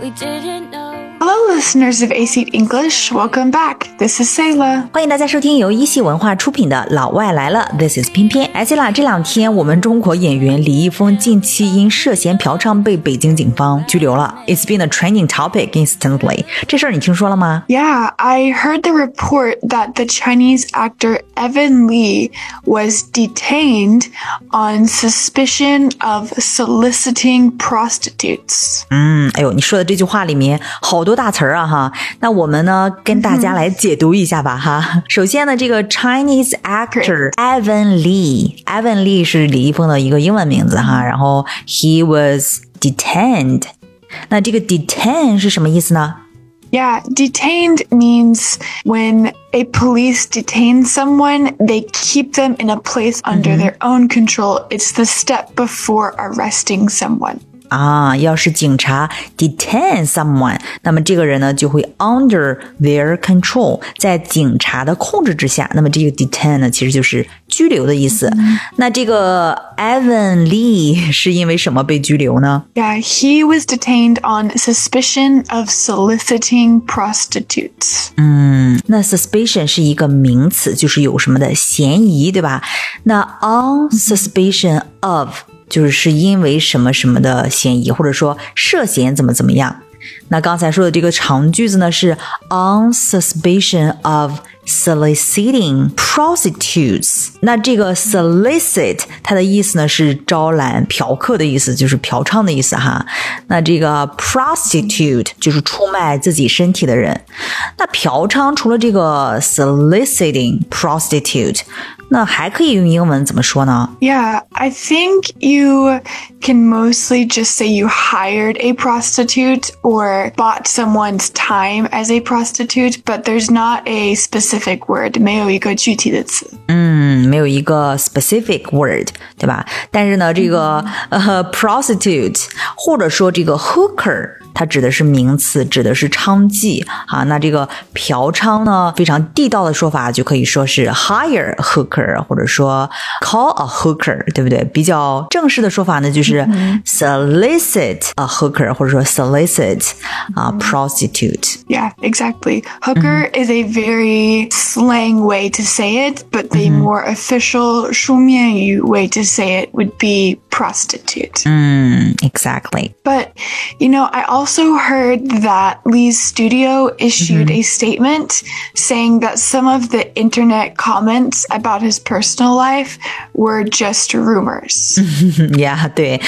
we didn't know. Hello, listeners of AC English, welcome back. This is Selah. 欢迎大家收听由一席文化出品的《老外来了》，This is 翩翩。哎，Selah，这两天我们中国演员李易峰近期因涉嫌嫖娼被北京警方拘留了。It's been a trending topic instantly。这事儿你听说了吗？Yeah, I heard the report that the Chinese actor Evan Li was detained on suspicion of soliciting prostitutes。嗯，哎呦，你说的这句话里面好多大词儿。词啊哈。那我们呢跟大家来解读一下吧、嗯、哈。首先呢，这个 Chinese actor Evan Li，Evan Li 是李易峰的一个英文名字哈。然后 he was detained。那这个 detain 是什么意思呢？Yeah, detained means when a police detain someone, they keep them in a place under mm -hmm. their own control. It's the step before arresting someone. 啊，要是警察 detain someone，那么这个人呢就会 under their control，在警察的控制之下。那么这个 detain 呢，其实就是拘留的意思。嗯、那这个 Evan Li 是因为什么被拘留呢？Yeah, he was detained on suspicion of soliciting prostitutes. 嗯，那 suspicion 是一个名词，就是有什么的嫌疑，对吧？那 on suspicion of。就是是因为什么什么的嫌疑，或者说涉嫌怎么怎么样。那刚才说的这个长句子呢是 on suspicion of soliciting prostitutes。那这个 solicit 它的意思呢是招揽嫖客的意思，就是嫖娼的意思哈。那这个 prostitute 就是出卖自己身体的人。那嫖娼除了这个 soliciting prostitute，那还可以用英文怎么说呢？ Yeah, I think you can mostly just say you hired a prostitute or bought someone's time as a prostitute, but there's not a specific word. 没有一个具体的词。嗯，没有一个 specific word，对吧？但是呢，这个呃 prostitute 或者说这个 hooker。 它指的是名词，指的是娼妓啊。那这个嫖娼呢，非常地道的说法就可以说是 hire a hooker，或者说 call a hooker，对不对？比较正式的说法呢，就是 solicit a hooker，或者说 solicit 啊 prostitute。 Yeah, exactly. Hooker is a very slang way to say it, but the more official 书面语 way to say it would be prostitute. 嗯，exactly。 But, you know, I also heard that Lee's studio issued a statement saying that some of the internet comments about his personal life were just rumors. 呀对，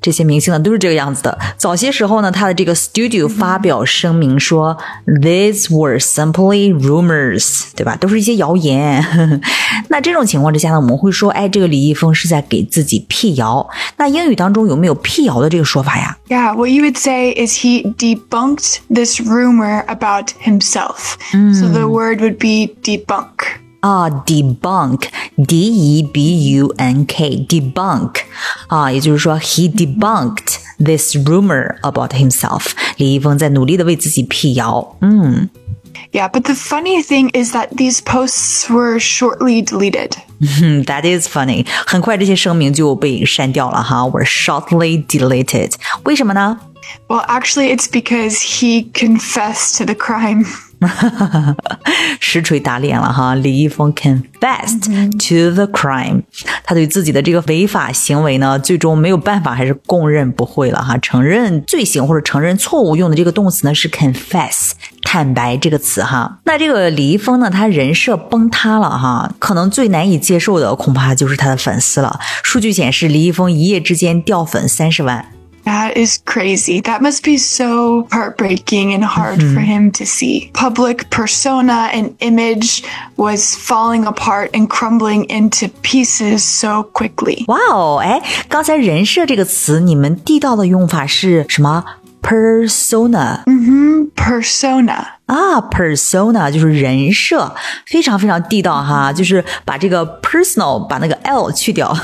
这些明星呢都是这个样子的。早些时候呢，他的这个 studio 发表声明说、These were simply rumors，对吧？都是一些谣言。那这种情况之下呢，我们会说，哎，这个李易峰是在给自己辟谣。那英语当中有没有辟谣的这个说法呀？ Yeah, what you would say is he debunked this rumor about himself. So the word would be debunk. 啊，debunk，d e b u n k，debunk，啊，也就是说，he debunked this rumor about himself。李易峰在努力的为自己辟谣。嗯。 Yeah, but the funny thing is that these posts were shortly deleted. 嗯，That is funny。很快这些声明就被删掉了哈，were shortly deleted。为什么呢？ Well, actually, it's because he confessed to the crime. 实锤打脸了哈！李易峰 confessed to the crime，他对自己的这个违法行为呢，最终没有办法，还是供认不讳了哈。承认罪行或者承认错误用的这个动词呢是 confess，坦白这个词哈。那这个李易峰呢，他人设崩塌了哈，可能最难以接受的恐怕就是他的粉丝了。数据显示，李易峰一夜之间掉粉三十万。That is crazy. That must be so heartbreaking and hard for him to see. Public persona and image was falling apart and crumbling into pieces so quickly. 哇哦，哎，刚才人设这个词，你们地道的用法是什么 ？persona。 Persona. 啊，persona 就是人设，非常非常地道哈，就是把这个 personal 把那个 l 去掉，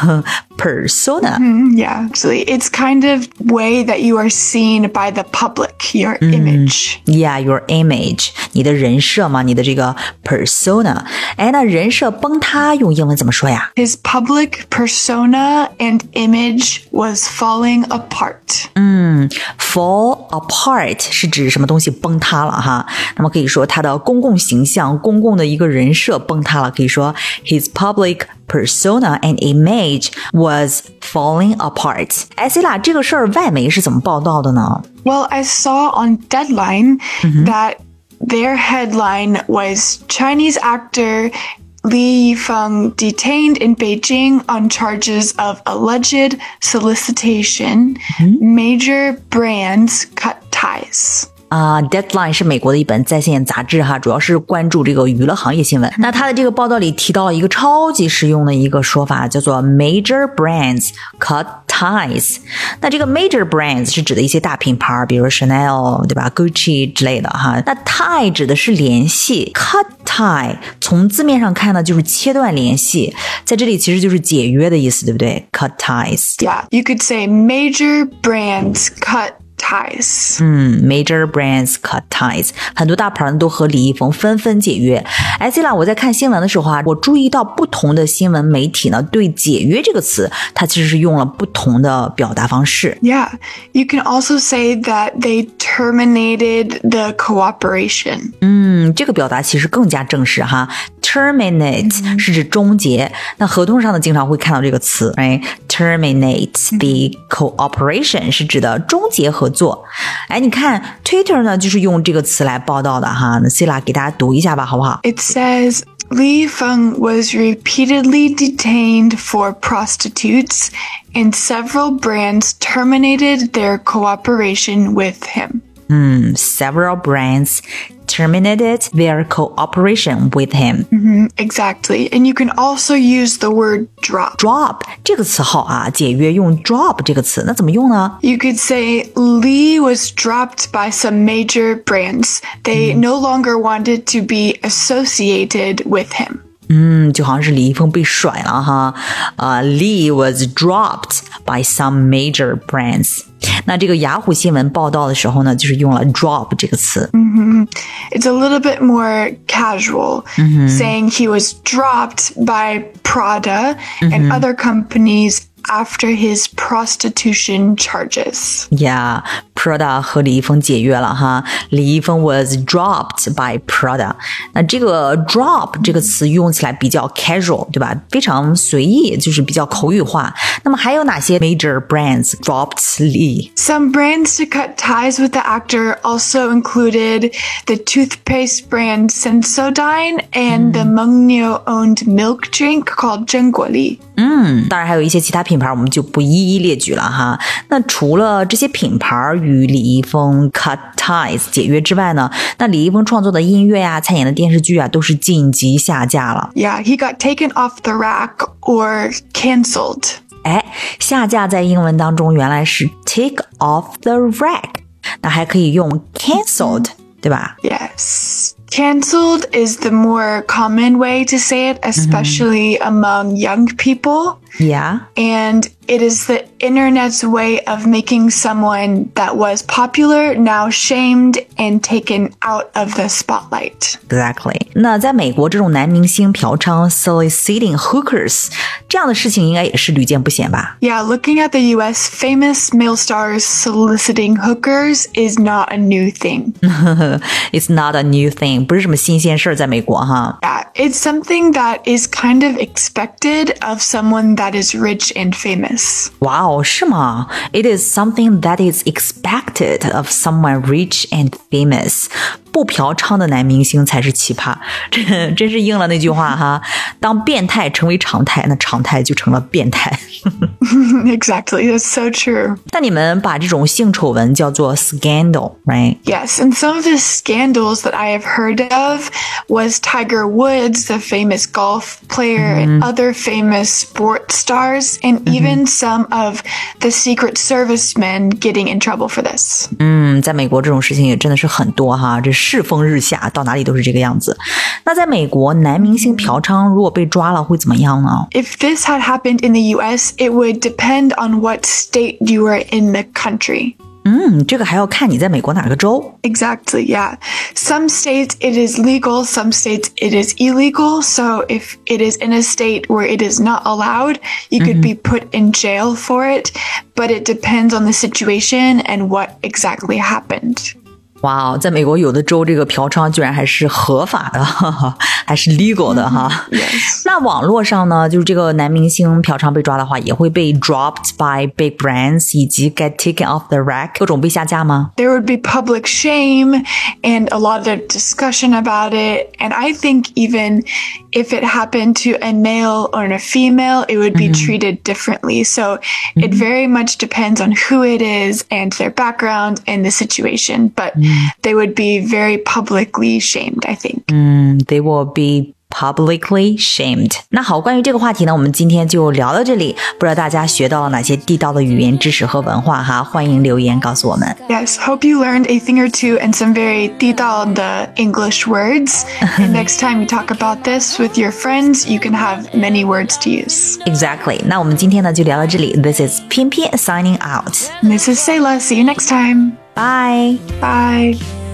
persona。 Mm, Yeah, actually, it's kind of way that you are seen by the public, your image. Yeah, your image，你的人设嘛，你的这个 persona。哎，那人设崩塌用英文怎么说呀？ His public persona and image was falling apart. 嗯 Fall apart 是指什么东西崩塌了哈？那么可以说他的公共形象、公共的一个人设崩塌了，可以说 his public persona and image was falling apart。哎，Selah，这个事儿外媒是怎么报道的呢？Well, I saw on Deadline that their headline was Chinese actor Li Yifeng detained in Beijing on charges of alleged solicitation. Major brands cut ties. 啊、uh,，Deadline 是美国的一本在线杂志哈，主要是关注这个娱乐行业新闻。那它的这个报道里提到了一个超级实用的一个说法，叫做 major brands cut ties。那这个 major brands 是指的一些大品牌，比如 Chanel 对吧，Gucci 之类的哈。那 tie 指的是联系，cut tie 从字面上看呢就是切断联系，在这里其实就是解约的意思，对不对？cut ties。Yeah, you could say major brands cut ties. 嗯，major brands cut ties，很多大牌呢都和李易峰纷纷解约。哎 c 啦，我在看新闻的时候啊，我注意到不同的新闻媒体呢对“解约”这个词，它其实是用了不同的表达方式。Yeah, you can also say that they terminated the cooperation. 嗯，这个表达其实更加正式哈。terminate 是指终结，那合同上呢经常会看到这个词，哎，terminate the cooperation 是指的终结合 作。哎，你看 Twitter 呢就是用这个词来报道的哈。那 c 啦给大家读一下吧，好不好？ It says Li Feng was repeatedly detained for prostitutes, and several brands terminated their cooperation with him. 嗯，several brands terminated their cooperation with him. Exactly. And you can also use the word drop. drop 这个词好啊，解约用 drop 这个词，那怎么用呢？ You could say Lee was dropped by some major brands. They no longer wanted to be associated with him. 嗯，就好像是李易峰被甩了哈。呃、Lee was dropped by some major brands。 那这个雅虎新闻报道的时候呢，就是用了 drop 这个词。 It's a little bit more casual, saying he was dropped by Prada and other companies after his prostitution charges. Yeah, Prada 和李易峰解约了哈。李易峰 was dropped by Prada。那这个 drop 这个词用起来比较 casual，对吧？非常随意，就是比较口语化。那么还有哪些 major brands dropped Lee？ Some brands to cut ties with the actor also included the toothpaste brand Sensodyne and the Mengniu owned milk drink called 真果粒.嗯，当然还有一些其他品牌，我们就不一一列举了哈。那除了这些品牌与 李易峰 cut ties 解约之外呢，那李易峰创作的音乐呀、参演的电视剧啊，都是晋级下架了。 Yeah, he got taken off the rack or canceled. 哎，下架在英文当中原来是 take off the rack，那还可以用 cancelled，对吧？ Yes. Cancelled is the more common way to say it, especially among young people. Yeah. And it is the internet's way of making someone that was popular now shamed and taken out of the spotlight. Exactly。那在美国，这种男明星嫖娼 （soliciting hookers） 这样的事情应该也是屡见不鲜吧？ Yeah, looking at the US, famous male stars soliciting hookers is not a new thing. It's not a new thing，不是什么新鲜事儿，在美国哈。 Yeah, it's something that is kind of expected of someone that is rich and famous. Wow, Wow, It is something that is expected of someone rich and famous. 不嫖娼的男明星才是奇葩，这真是应了那句话哈。当变态成为常态，那常态就成了变态。exactly, that's so true. 但你们把这种性丑闻叫做 scandal，right？Yes, and some of the scandals that I have heard of was Tiger Woods, the famous golf player, and other famous sports stars, and even some of the Secret Service men getting in trouble for this. 嗯，在美国这种事情也真的是很多哈，这世风日下，到哪里都是这个样子。那在美国，男明星嫖娼如果被抓了会怎么样呢？ If this had happened in the US, it would depend on what state you were in the country. 嗯，这个还要看你在美国哪个州。 Exactly, yeah. Some states it is legal, some states it is illegal. So if it is in a state where it is not allowed, you could be put in jail for it. But it depends on the situation and what exactly happened. 哇哦，在美国有的州这个嫖娼居然还是合法的，哈哈，还是 legal 的哈。 Yes. 那网络上呢，就是这个男明星嫖娼被抓的话，也会被 dropped by big brands，以及 get taken off the rack，各种被下架吗？ There would be public shame and a lot of discussion about it. And I think even if it happened to a male or a female, it would be treated differently. So it very much depends on who it is and their background and the situation. But they would be very publicly shamed, I think. Mm, they will be Publicly shamed. shamed。那好，关于这个话题呢，我们今天就聊到这里。不知道大家学到了哪些地道的语言知识和文化哈？欢迎留言告诉我们。Yes, hope you learned a thing or two and some very 地道的 uh, English words. And next time you talk about this with your friends, you can have many words to use. Exactly. 那我们今天呢就聊到这里。This is Pimpi signing out. This is Selah. See you next time. Bye。Bye.